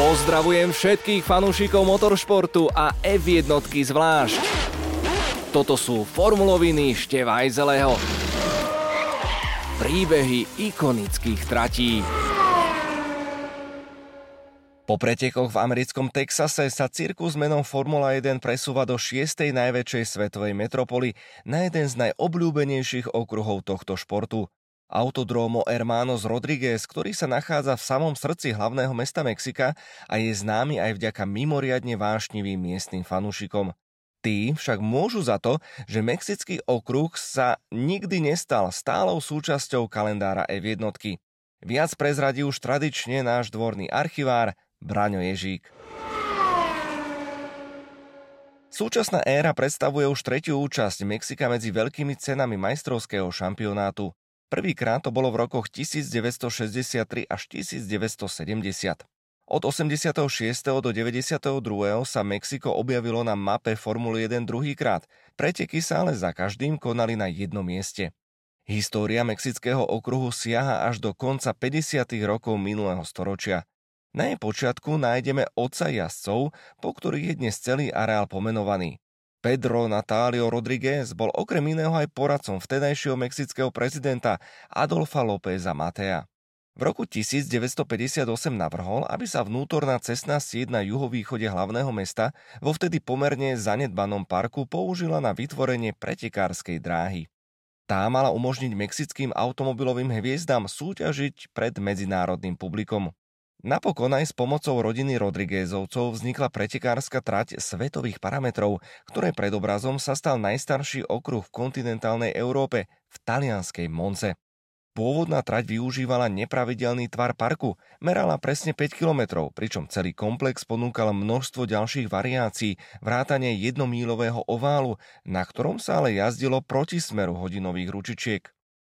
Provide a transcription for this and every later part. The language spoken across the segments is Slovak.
Pozdravujem všetkých fanúšikov motoršportu a F1 zvlášť. Toto sú formuloviny Števajzeleho. Príbehy ikonických tratí. Po pretekoch v americkom Texase sa cirkus menom Formula 1 presúva do šiestej najväčšej svetovej metropoly na jeden z najobľúbenejších okruhov tohto športu. Autodromo Hermanos Rodriguez, ktorý sa nachádza v samom srdci hlavného mesta Mexika a je známy aj vďaka mimoriadne vášnivým miestnym fanúšikom. Tí však môžu za to, že mexický okruh sa nikdy nestal stálou súčasťou kalendára F1. Viac prezradí už tradične náš dvorný archivár Braňo Ježík. Súčasná éra predstavuje už tretiu účasť Mexika medzi veľkými cenami majstrovského šampionátu. Prvýkrát to bolo v rokoch 1963 až 1970. Od 86. do 92. sa Mexiko objavilo na mape Formuly 1 druhýkrát, preteky sa ale za každým konali na jednom mieste. História mexického okruhu siaha až do konca 50. rokov minulého storočia. Na jej počiatku nájdeme oca jazdcov, po ktorých je dnes celý areál pomenovaný. Pedro Natalio Rodriguez bol okrem iného aj poradcom vtedajšieho mexického prezidenta Adolfa Lópeza Matea. V roku 1958 navrhol, aby sa vnútorná cestná sieť na juhovýchode hlavného mesta vo vtedy pomerne zanedbanom parku použila na vytvorenie pretekárskej dráhy. Tá mala umožniť mexickým automobilovým hviezdám súťažiť pred medzinárodným publikom. Napokon aj s pomocou rodiny Rodriguezovcov vznikla pretekárska trať svetových parametrov, ktoré pred obrazom sa stal najstarší okruh v kontinentálnej Európe, v talianskej Monce. Pôvodná trať využívala nepravidelný tvar parku, merala presne 5 km, pričom celý komplex ponúkal množstvo ďalších variácií, vrátane jednomílového oválu, na ktorom sa ale jazdilo proti smeru hodinových ručičiek.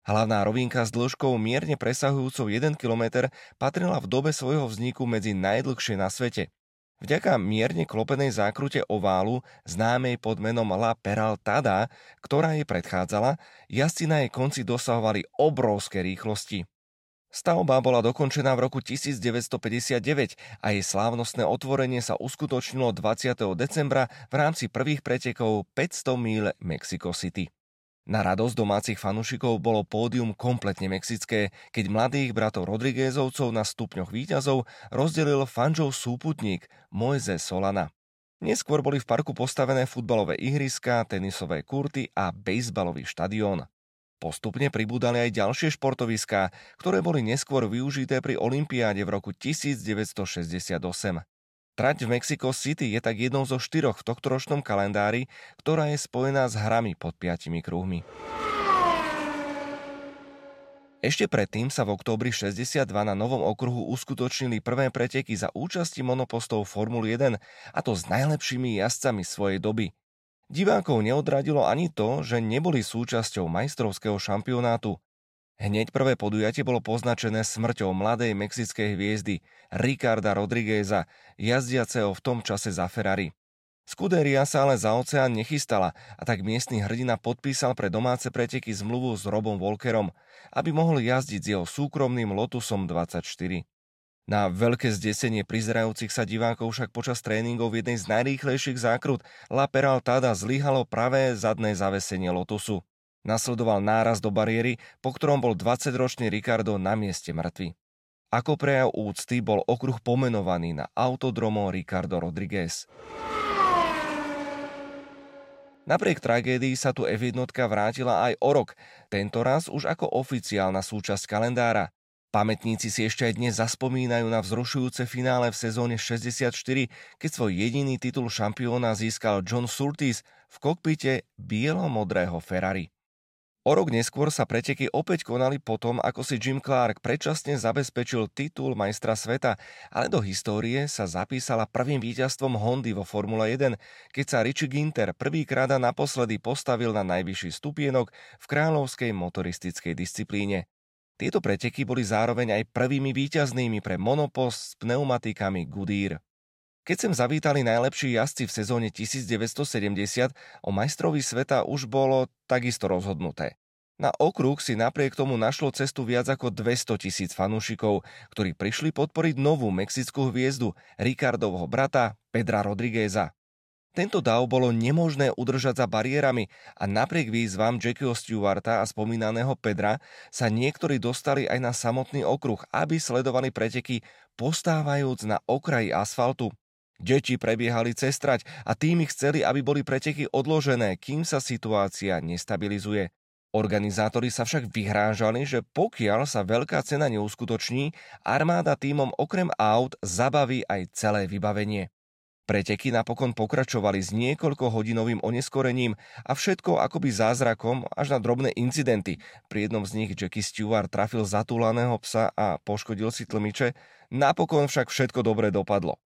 Hlavná rovinka s dĺžkou mierne presahujúcou 1 km patrila v dobe svojho vzniku medzi najdlhšie na svete. Vďaka mierne klopenej zákrute oválu, známej pod menom La Peraltada, ktorá jej predchádzala, jazdci na jej konci dosahovali obrovské rýchlosti. Stavba bola dokončená v roku 1959 a jej slávnostné otvorenie sa uskutočnilo 20. decembra v rámci prvých pretekov 500 míl Mexico City. Na radosť domácich fanúšikov bolo pódium kompletne mexické, keď mladých bratov Rodriguezovcov na stupňoch výťazov rozdelil fanžov súputník Moise Solana. Neskôr boli v parku postavené futbalové ihriska, tenisové kurty a bejsbalový štadión. Postupne pribúdali aj ďalšie športoviská, ktoré boli neskôr využité pri Olympiáde v roku 1968. Trať v Mexico City je tak jednou zo štyroch v tohtoročnom kalendári, ktorá je spojená s hrami pod piatimi kruhmi. Ešte predtým sa v októbri 62 na novom okruhu uskutočnili prvé preteky za účasti monopostov Formuly 1, a to s najlepšími jazdcami svojej doby. Divákov neodradilo ani to, že neboli súčasťou majstrovského šampionátu. Hneď prvé podujatie bolo poznačené smrťou mladej mexickej hviezdy Ricarda Rodrigueza, jazdiaceho v tom čase za Ferrari. Scuderia sa ale za oceán nechystala a tak miestny hrdina podpísal pre domáce preteky zmluvu s Robom Volkerom, aby mohol jazdiť s jeho súkromným Lotusom 24. Na veľké zdesenie prizerajúcich sa divákov však počas tréningov v jednej z najrýchlejších zákrut La Peraltada zlyhalo pravé zadné zavesenie Lotusu. Nasledoval náraz do bariéry, po ktorom bol 20-ročný Ricardo na mieste mŕtvy. Ako prejav úcty bol okruh pomenovaný na autodromo Ricardo Rodriguez. Napriek tragédii sa tu F1 vrátila aj o rok, tento raz už ako oficiálna súčasť kalendára. Pamätníci si ešte aj dnes zaspomínajú na vzrušujúce finále v sezóne 64, keď svoj jediný titul šampióna získal John Surtees v kokpite bielo-modrého Ferrari. O rok neskôr sa preteky opäť konali potom, ako si Jim Clark predčasne zabezpečil titul majstra sveta, ale do histórie sa zapísala prvým víťazstvom Hondy vo Formule 1, keď sa Richie Ginter prvýkrát a naposledy postavil na najvyšší stupienok v kráľovskej motoristickej disciplíne. Tieto preteky boli zároveň aj prvými víťaznými pre monopost s pneumatikami Goodyear. Keď sem zavítali najlepší jazdci v sezóne 1970, o majstrovi sveta už bolo takisto rozhodnuté. Na okruh si napriek tomu našlo cestu viac ako 200 tisíc fanúšikov, ktorí prišli podporiť novú mexickú hviezdu, Ricardovho brata Pedra Rodrigueza. Tento dav bolo nemožné udržať za bariérami a napriek výzvam Jackieho Stewarta a spomínaného Pedra sa niektorí dostali aj na samotný okruh, aby sledovali preteky postávajúc na okraji asfaltu. Deti prebiehali cez trať a tými chceli, aby boli preteky odložené, kým sa situácia nestabilizuje. Organizátori sa však vyhrážali, že pokiaľ sa veľká cena neuskutoční, armáda týmom okrem aut zabaví aj celé vybavenie. Preteky napokon pokračovali s niekoľko hodinovým oneskorením a všetko akoby zázrakom až na drobné incidenty. Pri jednom z nich Jackie Stewart trafil zatúlaného psa a poškodil si tlmiče, napokon však všetko dobre dopadlo.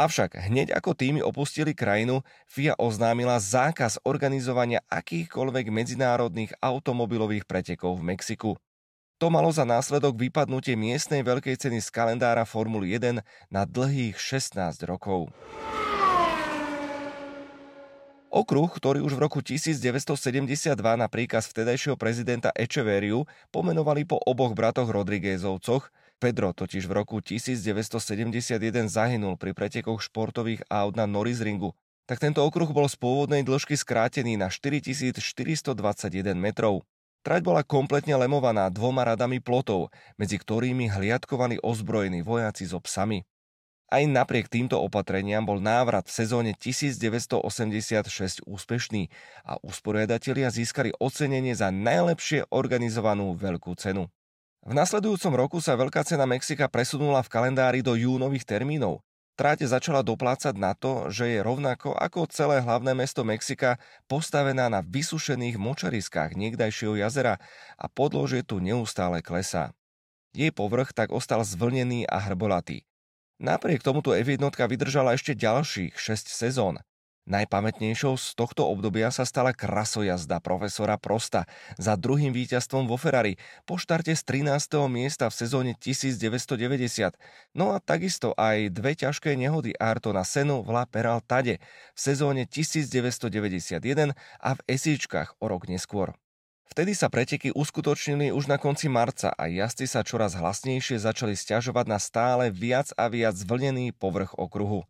Avšak hneď ako týmy opustili krajinu, FIA oznámila zákaz organizovania akýchkoľvek medzinárodných automobilových pretekov v Mexiku. To malo za následok vypadnutie miestnej veľkej ceny z kalendára Formuly 1 na dlhých 16 rokov. Okruh, ktorý už v roku 1972 na príkaz vtedajšieho prezidenta Echeveriu pomenovali po oboch bratoch Rodriguezovcoch, Pedro totiž v roku 1971 zahynul pri pretekoch športových aut na Norrisringu, tak tento okruh bol z pôvodnej dĺžky skrátený na 4421 metrov. Trať bola kompletne lemovaná dvoma radami plotov, medzi ktorými hliadkovali ozbrojení vojaci so psami. Aj napriek týmto opatreniam bol návrat v sezóne 1986 úspešný a usporiadatelia získali ocenenie za najlepšie organizovanú veľkú cenu. V nasledujúcom roku sa Veľká cena Mexika presunula v kalendári do júnových termínov. Tráte začala doplácať na to, že je rovnako ako celé hlavné mesto Mexika postavená na vysušených močariskách niekdajšieho jazera a podložie tu neustále klesá. Jej povrch tak ostal zvlnený a hrbolatý. Napriek tomuto F1 vydržala ešte ďalších 6 sezón. Najpamätnejšou z tohto obdobia sa stala krasojazda profesora Prosta za druhým víťazstvom vo Ferrari po štarte z 13. miesta v sezóne 1990. No a takisto aj dve ťažké nehody Artona Senu v La Peraltade v sezóne 1991 a v Esíčkach o rok neskôr. Vtedy sa preteky uskutočnili už na konci marca a jazdci sa čoraz hlasnejšie začali stiažovať na stále viac a viac zvlnený povrch okruhu.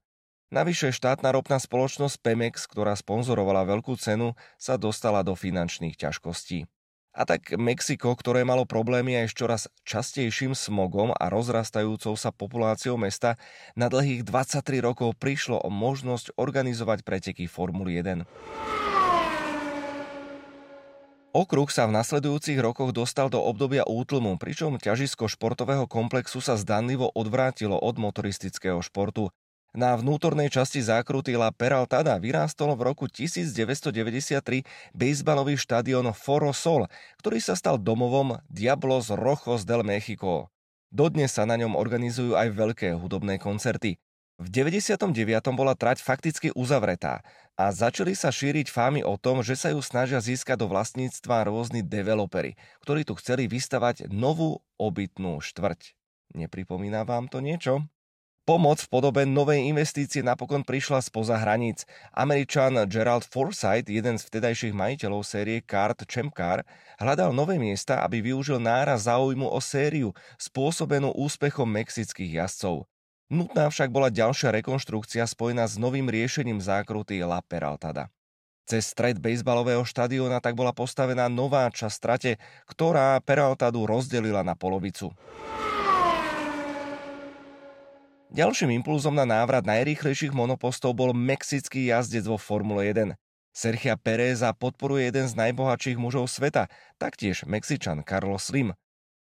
Navyše štátna ropná spoločnosť Pemex, ktorá sponzorovala veľkú cenu, sa dostala do finančných ťažkostí. A tak Mexiko, ktoré malo problémy aj s čoraz častejším smogom a rozrastajúcou sa populáciou mesta, na dlhých 23 rokov prišlo o možnosť organizovať preteky Formuly 1. Okruh sa v nasledujúcich rokoch dostal do obdobia útlmu, pričom ťažisko športového komplexu sa zdanlivo odvrátilo od motoristického športu na vnútornej časti zákruty La Peraltada vyrástol v roku 1993 bejsbalový štadión Foro Sol, ktorý sa stal domovom Diablos Rojos del México. Dodnes sa na ňom organizujú aj veľké hudobné koncerty. V 99. bola trať fakticky uzavretá a začali sa šíriť fámy o tom, že sa ju snažia získať do vlastníctva rôzni developery, ktorí tu chceli vystavať novú obytnú štvrť. Nepripomína vám to niečo? Pomoc v podobe novej investície napokon prišla spoza hraníc. Američan Gerald Forsyth, jeden z vtedajších majiteľov série Kart Champ Car, hľadal nové miesta, aby využil náraz záujmu o sériu, spôsobenú úspechom mexických jazdcov. Nutná však bola ďalšia rekonštrukcia spojená s novým riešením zákruty La Peraltada. Cez stred bejsbalového štadióna tak bola postavená nová časť strate, ktorá Peraltadu rozdelila na polovicu. Ďalším impulzom na návrat najrýchlejších monopostov bol mexický jazdec vo Formule 1. Sergio Pereza podporuje jeden z najbohatších mužov sveta, taktiež Mexičan Carlos Slim.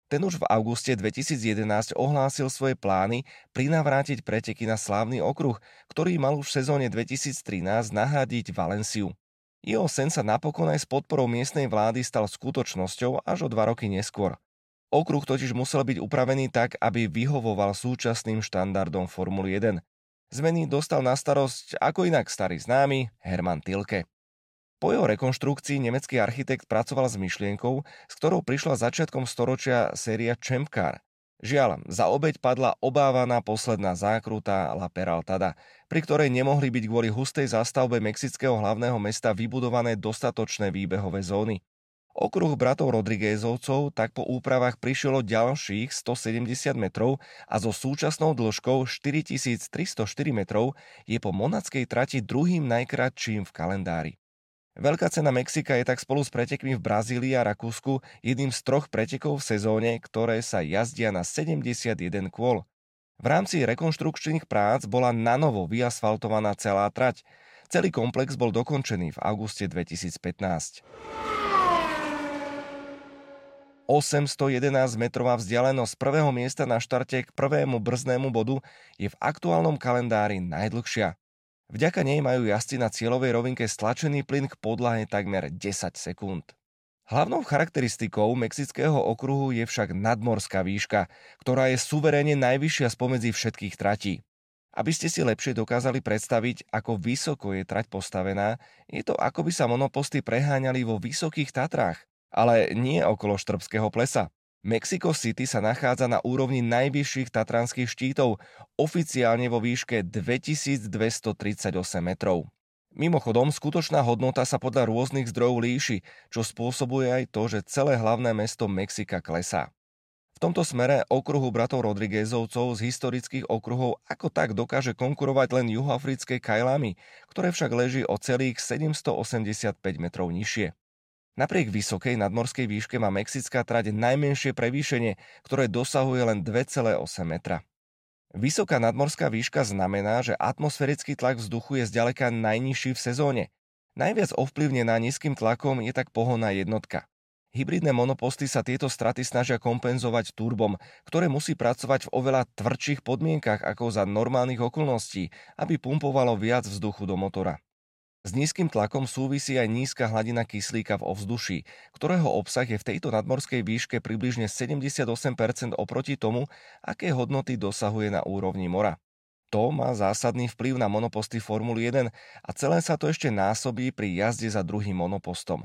Ten už v auguste 2011 ohlásil svoje plány prinavrátiť preteky na slávny okruh, ktorý mal už v sezóne 2013 nahradiť Valenciu. Jeho sen sa napokon aj s podporou miestnej vlády stal skutočnosťou až o dva roky neskôr. Okruh totiž musel byť upravený tak, aby vyhovoval súčasným štandardom Formuly 1. Zmeny dostal na starosť ako inak starý známy Hermann Tilke. Po jeho rekonštrukcii nemecký architekt pracoval s myšlienkou, s ktorou prišla začiatkom storočia séria Car. Žiaľ, za obeď padla obávaná posledná zákruta La Peraltada, pri ktorej nemohli byť kvôli hustej zástavbe mexického hlavného mesta vybudované dostatočné výbehové zóny. Okruh bratov Rodriguezovcov tak po úpravách prišiel ďalších 170 metrov a so súčasnou dĺžkou 4304 metrov je po monackej trati druhým najkratším v kalendári. Veľká cena Mexika je tak spolu s pretekmi v Brazílii a Rakúsku jedným z troch pretekov v sezóne, ktoré sa jazdia na 71 kôl. V rámci rekonštrukčných prác bola nanovo vyasfaltovaná celá trať. Celý komplex bol dokončený v auguste 2015. 811 metrová vzdialenosť z prvého miesta na štarte k prvému brznému bodu je v aktuálnom kalendári najdlhšia. Vďaka nej majú jazdci na cieľovej rovinke stlačený plyn k podlahe takmer 10 sekúnd. Hlavnou charakteristikou mexického okruhu je však nadmorská výška, ktorá je suverénne najvyššia spomedzi všetkých tratí. Aby ste si lepšie dokázali predstaviť, ako vysoko je trať postavená, je to ako by sa monoposty preháňali vo vysokých Tatrách ale nie okolo Štrbského plesa. Mexico City sa nachádza na úrovni najvyšších tatranských štítov, oficiálne vo výške 2238 metrov. Mimochodom, skutočná hodnota sa podľa rôznych zdrojov líši, čo spôsobuje aj to, že celé hlavné mesto Mexika klesá. V tomto smere okruhu bratov Rodriguezovcov z historických okruhov ako tak dokáže konkurovať len juhoafrické Kajlami, ktoré však leží o celých 785 metrov nižšie. Napriek vysokej nadmorskej výške má mexická trať najmenšie prevýšenie, ktoré dosahuje len 2,8 metra. Vysoká nadmorská výška znamená, že atmosférický tlak vzduchu je zďaleka najnižší v sezóne. Najviac ovplyvnená nízkym tlakom je tak pohonná jednotka. Hybridné monoposty sa tieto straty snažia kompenzovať turbom, ktoré musí pracovať v oveľa tvrdších podmienkach ako za normálnych okolností, aby pumpovalo viac vzduchu do motora. S nízkym tlakom súvisí aj nízka hladina kyslíka v ovzduší, ktorého obsah je v tejto nadmorskej výške približne 78% oproti tomu, aké hodnoty dosahuje na úrovni mora. To má zásadný vplyv na monoposty Formuly 1 a celé sa to ešte násobí pri jazde za druhým monopostom.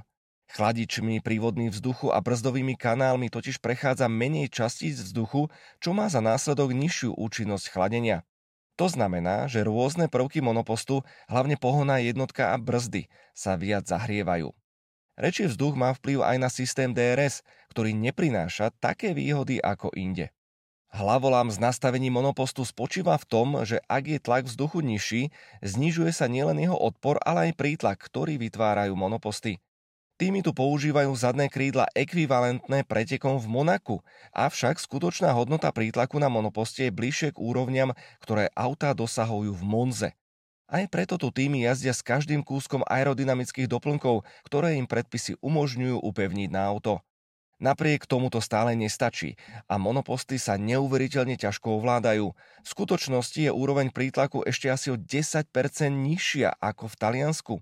Chladičmi, prívodmi vzduchu a brzdovými kanálmi totiž prechádza menej častíc vzduchu, čo má za následok nižšiu účinnosť chladenia. To znamená, že rôzne prvky monopostu, hlavne pohonná jednotka a brzdy, sa viac zahrievajú. Rečí vzduch má vplyv aj na systém DRS, ktorý neprináša také výhody ako inde. Hlavolám z nastavení monopostu spočíva v tom, že ak je tlak vzduchu nižší, znižuje sa nielen jeho odpor, ale aj prítlak, ktorý vytvárajú monoposty. Týmy tu používajú zadné krídla ekvivalentné pretekom v Monaku, avšak skutočná hodnota prítlaku na monoposte je bližšie k úrovňam, ktoré autá dosahujú v Monze. Aj preto tu týmy jazdia s každým kúskom aerodynamických doplnkov, ktoré im predpisy umožňujú upevniť na auto. Napriek tomu to stále nestačí a monoposty sa neuveriteľne ťažko ovládajú. V skutočnosti je úroveň prítlaku ešte asi o 10% nižšia ako v Taliansku.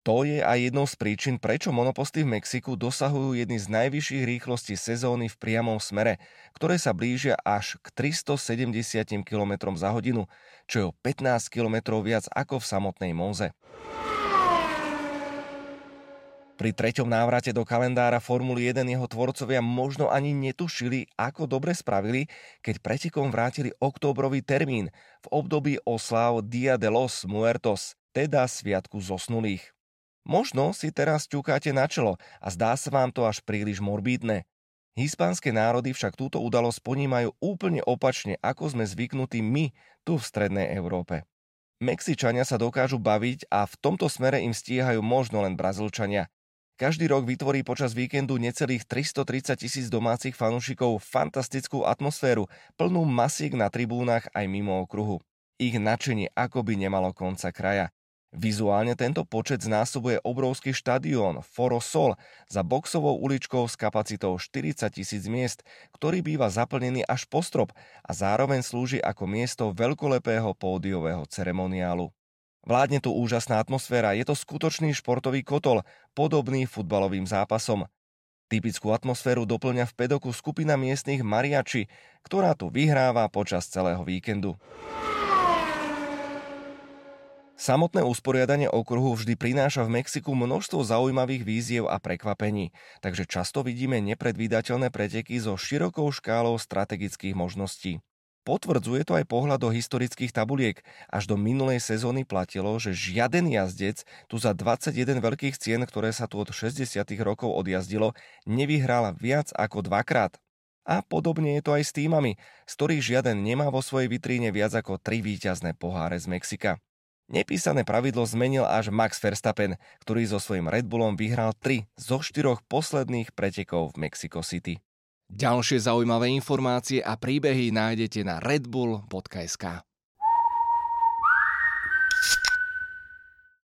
To je aj jednou z príčin, prečo monoposty v Mexiku dosahujú jedny z najvyšších rýchlostí sezóny v priamom smere, ktoré sa blížia až k 370 km za hodinu, čo je o 15 km viac ako v samotnej Monze. Pri treťom návrate do kalendára Formuly 1 jeho tvorcovia možno ani netušili, ako dobre spravili, keď pretekom vrátili októbrový termín v období oslav Dia de los Muertos, teda Sviatku zosnulých. Možno si teraz ťukáte na čelo a zdá sa vám to až príliš morbídne. Hispánske národy však túto udalosť ponímajú úplne opačne, ako sme zvyknutí my tu v strednej Európe. Mexičania sa dokážu baviť a v tomto smere im stíhajú možno len Brazílčania. Každý rok vytvorí počas víkendu necelých 330 tisíc domácich fanúšikov fantastickú atmosféru, plnú masík na tribúnach aj mimo okruhu. Ich nadšenie akoby nemalo konca kraja. Vizuálne tento počet znásobuje obrovský štadión Foro Sol za boxovou uličkou s kapacitou 40 tisíc miest, ktorý býva zaplnený až po strop a zároveň slúži ako miesto veľkolepého pódiového ceremoniálu. Vládne tu úžasná atmosféra, je to skutočný športový kotol, podobný futbalovým zápasom. Typickú atmosféru doplňa v pedoku skupina miestnych mariači, ktorá tu vyhráva počas celého víkendu. Samotné usporiadanie okruhu vždy prináša v Mexiku množstvo zaujímavých víziev a prekvapení, takže často vidíme nepredvídateľné preteky so širokou škálou strategických možností. Potvrdzuje to aj pohľad do historických tabuliek. Až do minulej sezóny platilo, že žiaden jazdec tu za 21 veľkých cien, ktoré sa tu od 60. rokov odjazdilo, nevyhral viac ako dvakrát. A podobne je to aj s týmami, z ktorých žiaden nemá vo svojej vitríne viac ako tri víťazné poháre z Mexika. Nepísané pravidlo zmenil až Max Verstappen, ktorý so svojím Red Bullom vyhral 3 zo 4 posledných pretekov v Mexico City. Ďalšie zaujímavé informácie a príbehy nájdete na redbull.sk.